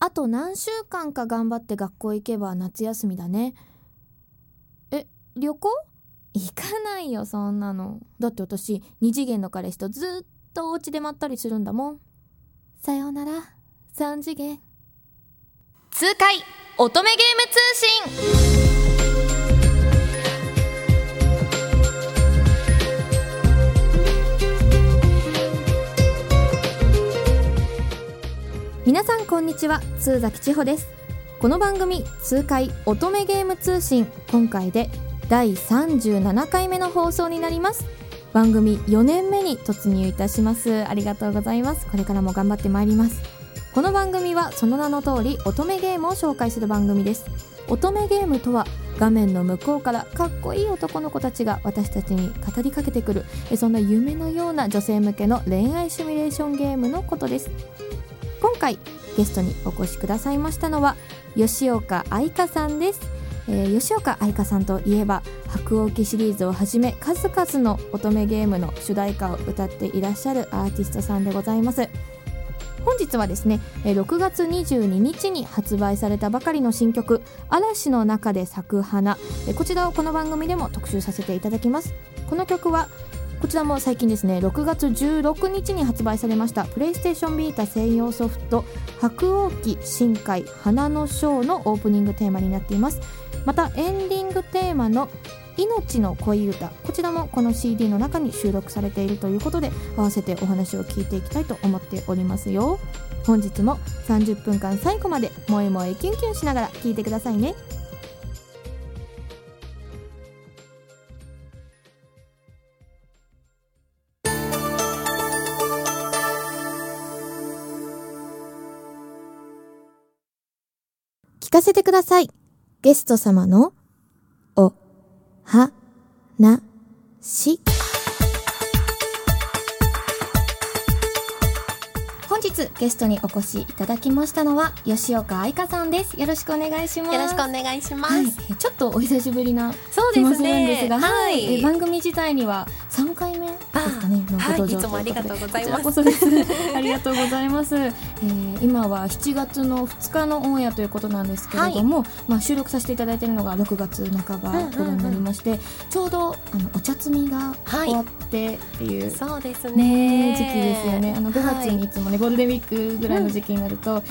あと何週間か頑張って学校行けば夏休みだね。え旅行？行かないよそんなの。だって私二次元の彼氏とずっとお家でまったりするんだもん。さようなら。三次元。痛快乙女ゲーム通信。ちは通崎千穂です。この番組痛快乙女ゲーム通信。今回で第37回目の放送になります。番組4年目に突入いたします。ありがとうございます。これからも頑張ってまいります。この番組はその名の通り乙女ゲームを紹介する番組です。乙女ゲームとは画面の向こうからかっこいい男の子たちが私たちに語りかけてくるそんな夢のような女性向けの恋愛シミュレーションゲームのことです。今回ゲストにお越しくださいましたのは吉岡愛香さんです、えー吉岡愛香さんといえば白鸚記シリーズをはじめ数々の乙女ゲームの主題歌を歌っていらっしゃるアーティストさんでございます。本日はですね6月22日に発売されたばかりの新曲「嵐の中で咲く花」こちらをこの番組でも特集させていただきます。この曲はこちらも最近ですね6月16日に発売されましたプレイステーションビータ専用ソフト「白鸚記深海花のショー」のオープニングテーマになっています。またエンディングテーマの「命の恋歌」こちらもこの CD の中に収録されているということで合わせてお話を聞いていきたいと思っておりますよ。本日も30分間最後まで萌え萌えキュンキュンしながら聞いてくださいね。聞かせてください。ゲスト様のおはなし。日ゲストにお越しいただきましたのは吉岡愛香さんです。よろしくお願いします。よろしくお願いします、はい、えちょっとお久しぶりな気もでするんですが、はい。え番組自体には3回目ですかねのごはい。登場いつもありがとうございます。ありがとうございます、えー今は7月の2日のオンエアということなんですけれども、まあ収録させていただいているのが6月半ば頃になりまして、ちょうどあのお茶摘みが終わってっていう、そうですね。ね時期ですよね。あの5月はいにいつもね、ゴールデンウィークぐらいの時期になると、あ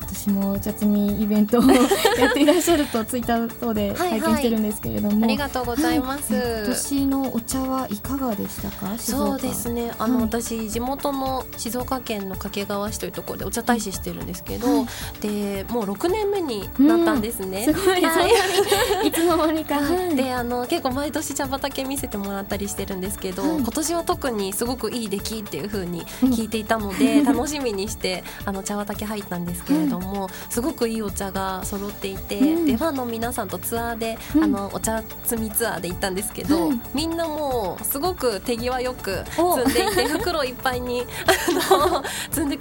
今年もお茶摘みイベントを やっていらっしゃるとツイッター等で拝見してるんですけれども、ありがとうございます、はい。今年のお茶はいかがでしたか？静岡そうですね。あの、はい。私地元の静岡県の掛川市というところでお茶大使してるんですけど、はい。でもう6年目になったんですね、すごい、はい。そんなにいつの間にか、はい。であの結構毎年茶畑見せてもらったりしてるんですけど、はい。今年は特にすごくいい出来っていう風に聞いていたので、楽しみにしてあの茶畑入ったんですけれども、すごくいいお茶が揃っていて、うん。でファンの皆さんとツアーで、うん。あのお茶摘みツアーで行ったんですけど、はい。みんなもうすごく手際よくお。摘んでいて袋いっぱいに あの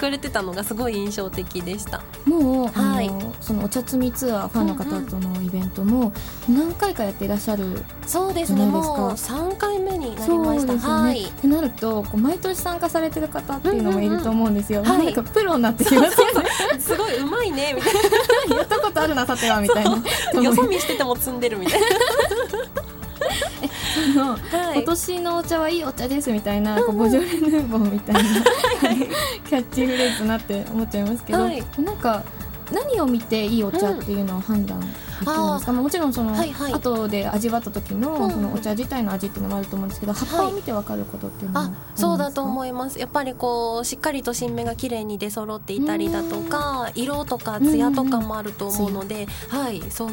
くれてたのがすごい印象的でした。もう、はい。あのそのお茶摘みツアーファンの方とのイベントも何回かやっていらっしゃるそうです。ねもう3回目になりました。ね。はい。ってなるとこう毎年参加されてる方っていうのもいると思うんですよ、うん。うんうんなんかプロになってきますよね。すごいうまいねみたいや ったことあるなさてはみたいな。なよそ見してても積んでるみたいな、あのはい今年のお茶はいいお茶ですみたいな、こうボジョレ・ヌーボーみたいな キャッチフレーズなって思っちゃいますけど、はい。なんか何を見ていいお茶っていうのを判断できるんですか、まあ、もちろんその、はいはい。後で味わった時の,、うんそのお茶自体の味っていうのもあると思うんですけど葉っぱを見てわかることっていうのはあそうだとい思います。やっぱりこうしっかりと新芽が綺麗に出揃っていたりだとか色とか艶とかもあると思うので、はい。総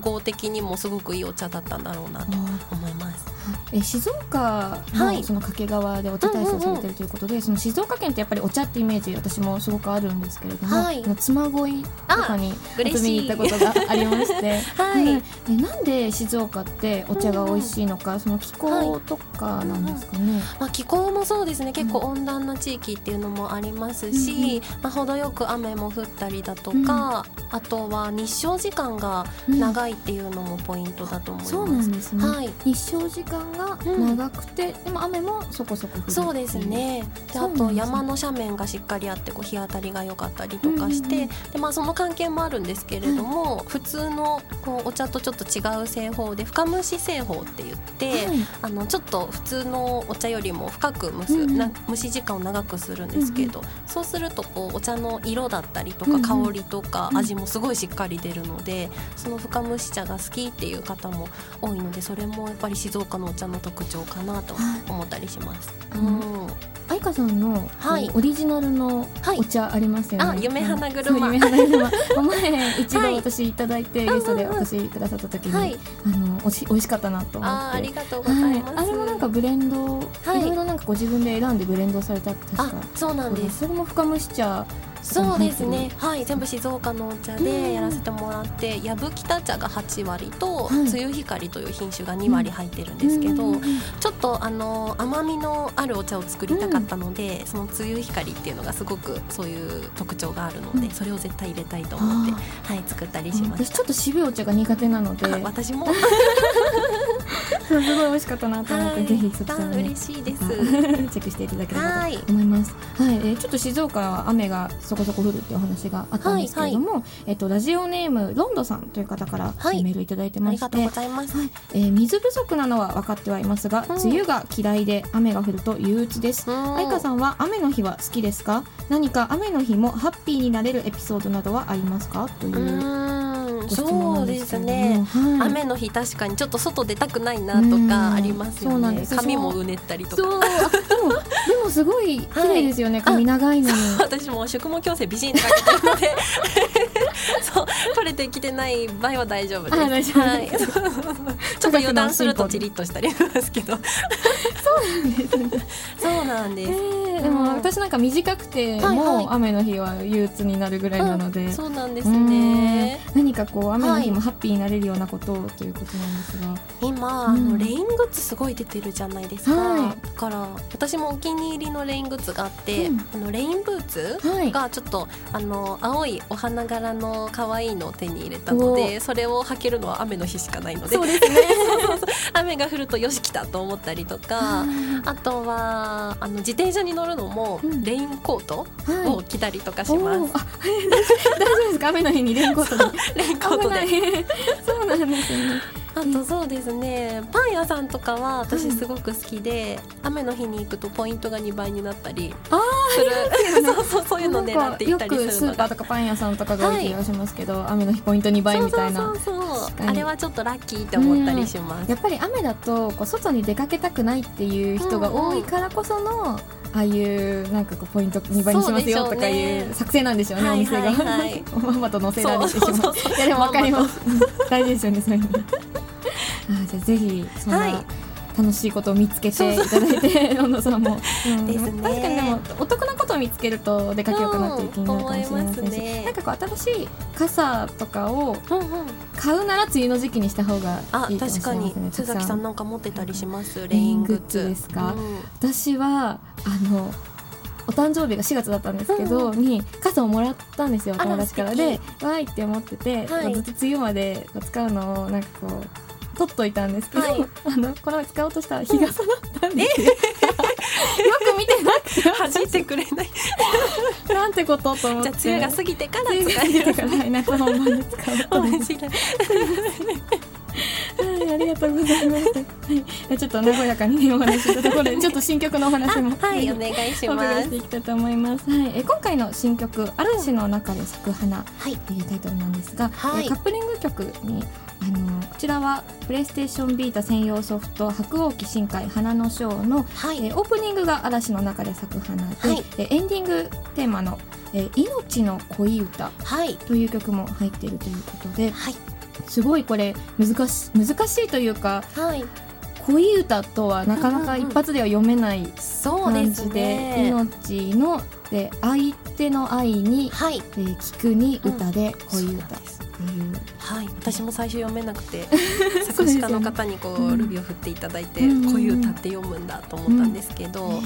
合的にもすごくいいお茶だったんだろうなと思います。え静岡はい。のその掛川でお茶体操されてるということで、その静岡県ってやっぱりお茶ってイメージ私もすごくあるんですけれども、はい。妻恋とかに遊びに行ったことがありまして、はい。うんえなんで静岡ってお茶が美味しいのか、その気候とかなんですかね。まあ、気候もそうですね。結構温暖な地域っていうのもありますし、まあ、程よく雨も降ったりだとか、あとは日照時間が長いっていうのもポイントだと思います。そうなんですね、はい。日照時間がが長くて、でも雨もそこそこ降るそうですね。であと山の斜面がしっかりあってこう日当たりが良かったりとかして、うんうんでまあ、その関係もあるんですけれども、普通のこうお茶とちょっと違う製法で深蒸し製法って言って、はい。あのちょっと普通のお茶よりも深く蒸す、うんうん。な蒸し時間を長くするんですけど、そうするとこうお茶の色だったりとかうんうん。香りとかうん。味もすごいしっかり出るので、その深蒸し茶が好きっていう方も多いのでそれもやっぱり静岡のお茶の特徴かなと思ったりします。うんうん。愛花さんの、はい。オリジナルのはい。お茶ありますよね、あ夢花車。夢花車。お 前一度はい。私いただいて、ゲストでお越しくださった時に、はい、あのおし美味しかったなと思って。あーありがとうございはい。ます。、あれもなんかブレンド、はい。い、ろいろなんかご自分で選んでブレンドされたって確あかそうなんです。それも深蒸し茶そうですね。はい、全部静岡のお茶うん。でやらせてもらって、やぶきた茶が8割と、はいつゆ光という品種が2割入ってるんですけど、うんうんうんちょっとあの甘みのあるお茶を作りたかったので、そのつゆ光っていうのがすごくそういう特徴があるので、うん。それを絶対入れたいと思って、あはい、作ったりしました。私ちょ。っと渋いお茶が苦手なので。あ私も、すごい美味しかったなと思って、はい、ぜひそちらあもね。嬉しいです。チェックしていただければはい。と思います。はい、えーちょっと静岡は雨がそこそこ降るっていうお話があったんですけれども、えっとラジオネームロンドさんという方からはい。メールいただいてありがとうまして、ございます。はい。えー水不足なのは分かってはいますが、うん梅雨が嫌いで雨が降ると憂鬱です。うん。愛花さんは雨の日は好きですか？何か雨の日もハッピーになれるエピソードなどはありますか？といううそうですねも。はい雨の日確かにちょっと外出たくないなとかありますよね。髪もうねったりとか。でもすごい綺麗ですよね、髪長いのに私も宿毛矯正ビシンってかけてるので そう取れてきてない場合は大丈夫です。はい、ちょっと油断するとチリッとしたりしますけど。そうなんです。えーでも私なんか短くてはいはい。も雨の日は憂鬱になるぐらいなので、そうなんですね。うん。何かこう雨の日もハッピーになれるようなことをということなんですが、今、うん。あのレイングッズすごい出てるじゃないですか、はい。だから私もお気に入りのレイングッズがあって、うん。あのレインブーツはい。がちょっとあの青いお花柄の可愛いのを手に入れたのでそれを履けるのは雨の日しかないので。そうですね。雨が降るとよし来たと思ったりとか。あとはあの自転車に乗るのもうん。レインコートはい。を着たりとかしおます。ー。あ 大丈夫ですか？雨の日にレインコートでレインコートで。そうなんですねあとそうですねパン屋さんとかは私すごく好きで、雨の日に行くとポイントが2倍になったりあする。そうそうそういうのを狙って行ったりよくするのが。スーパーとかパン屋さんとかが多い気がしますけど、雨の日ポイント2倍みたいな。あれはちょっとラッキーって思ったりします、やっぱり雨だとこう外に出かけたくないっていう人が多いからこその、ああいうなんかこうポイント2倍にしますよとかいう作戦なんでしょうね、はいお店が、はいはい。まんまと乗せられてしまう。いやでもわかります。うん大事ですよねそういうのあじゃあぜひそんはない。楽しいことを見つけていただいてロンドンさんも、うん。ですね。確かにでもお得なことを見つけると出かけようかなっていう気になるかもしれませんし、ね。なんかこう新しい傘とかをうんうん。買うなら梅雨の時期にした方があいいかもしれませんね。確かに。須崎さん。なんか持ってたりします？レレイインングッズですか？うん。私はあのお誕生日が4月だったんですけど、に傘をもらったんですよ友達から。素でわーいって思ってて、はい。ずっと梅雨まで使うのをなんかこう取っといたんですけど、はい。あのこ使おうとしたら日傘だったんで。すよ、よく見てなくて弾いてくれない。なんてことと思って。じゃあ梅雨が過ぎてから使えるからはい夏本番で使うとがとうございます。はい、ちょっと和やかにねお話ししたところで、ちょっと新曲のお話も。あはい お願いしおます。伺いしていきたいと思います。はい、え今回の新曲「嵐の中で咲く花」はい。というタイトルなんですが、はい。えカップリング曲にあのこちらはプレイステーションビータ専用ソフト「白鸚記深海花のショーの」はい。えオープニングが嵐の中で咲く花で、はい。えエンディングテーマの「え命の恋歌はい」という曲も入っているということではいすごいこれ難し難しいというかはい。恋歌とはなかなか一発では読めないそうです感じで,、ね。命ので相手の愛に、はい。えー聞くに歌で恋歌ってですいう、はい、私も最初読めなくて 作詞家の方にこう、うん。ルビを振っていただいて、うんこういう歌って読むんだと思ったんですけど、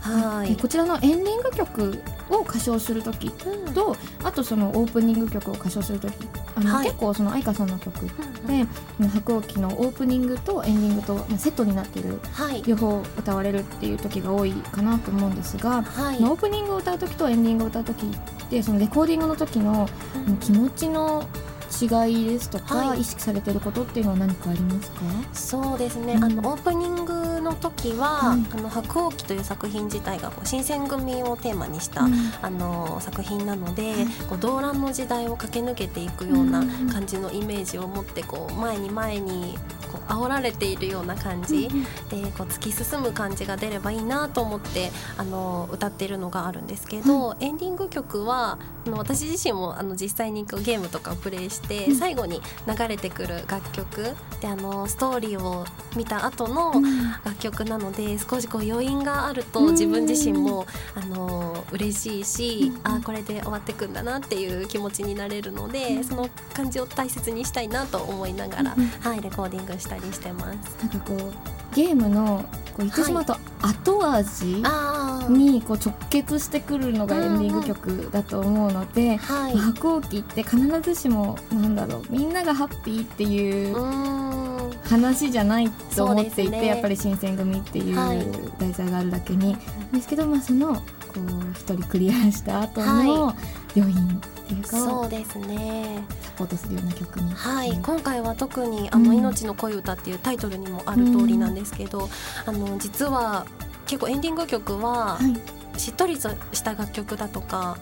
はい、えこちらのエンディング曲を歌唱する時うん。とあとそのオープニング曲を歌唱する時あの、はい。結構その愛花さんの曲で、うん。白鸚記のオープニングとエンディングとまあセットになっているはい。両方歌われるっていう時が多いかなと思うんですが、はい。まあオープニングを歌う時とエンディングを歌う時ってそのレコーディングの時のうん。気持ちの違いですとか、はい。意識されてることっていうのは何かありますか？そうですね、うん。あのオープニングの時は「はいあの白鸚記」という作品自体がこう新選組をテーマにした、うん。あの作品なので、はい。こう動乱の時代を駆け抜けていくようなうん感じのイメージを持ってこう前に前にこう煽られているような感じ、でこう突き進む感じが出ればいいなと思ってあの歌ってるのがあるんですけど、エンディング曲はあの私自身もあの実際にこうゲームとかをプレイして、うん。最後に流れてくる楽曲であのストーリーを見た後のうん楽曲なので少しこう余韻があるとうん。自分自身もあの嬉しいし、うんあこれで終わってくんだなっていう気持ちになれるので、うん。その感じを大切にしたいなと思いながら、うんはい、レコーディングしたりしてます。なんかこうゲームのこう言ってしまうと後味あにこう直結してくるのがエンディング曲だと思うので、はい、白鸚記って必ずしもなんだろうみんながハッピーっていう話じゃないと思っていて、ね。やっぱり新選組っていうはい。題材があるだけに、ですけど、まあ、そのこう一人クリアした後のは余韻っていうかをそうですね。サポートするような曲に、はい、うん。今回は特に「あのうん。命の恋歌」っていうタイトルにもある通りなんですけど、あの実は結構エンディング曲ははい。しっとりとした楽曲だとか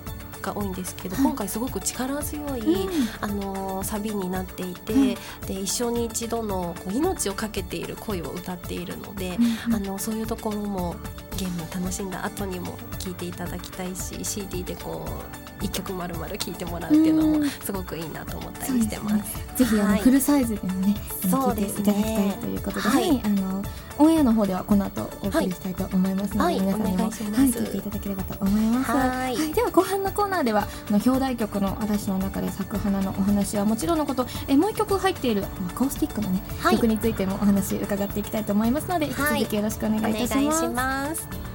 が多いんですけど、はい。今回すごく力強い、うん。あのサビになっていて、うん。で一生に一度のこう命を懸けている恋を歌っているので、うんあのそういうところもゲームを楽しんだ後にも聴いていただきたいし CD でこう一曲まるまる聴いてもらうっていうのうん。もすごくいいなと思ったりしてます。ぜひあの、はい。フルサイズでもね聞いていただきたいということで、はいはいあのオンエアの方ではこの後お送りしたいと思いますので、はい。皆さんにも、はい、聞いていただければと思います。はい。では後半のコーナーではあの表題曲の嵐の中で咲く花のお話はもちろんのことえもう一曲入っているアコースティックのね、はい。曲についてもお話伺っていきたいと思いますので引きはい続きよろしくお願いいいたします。します。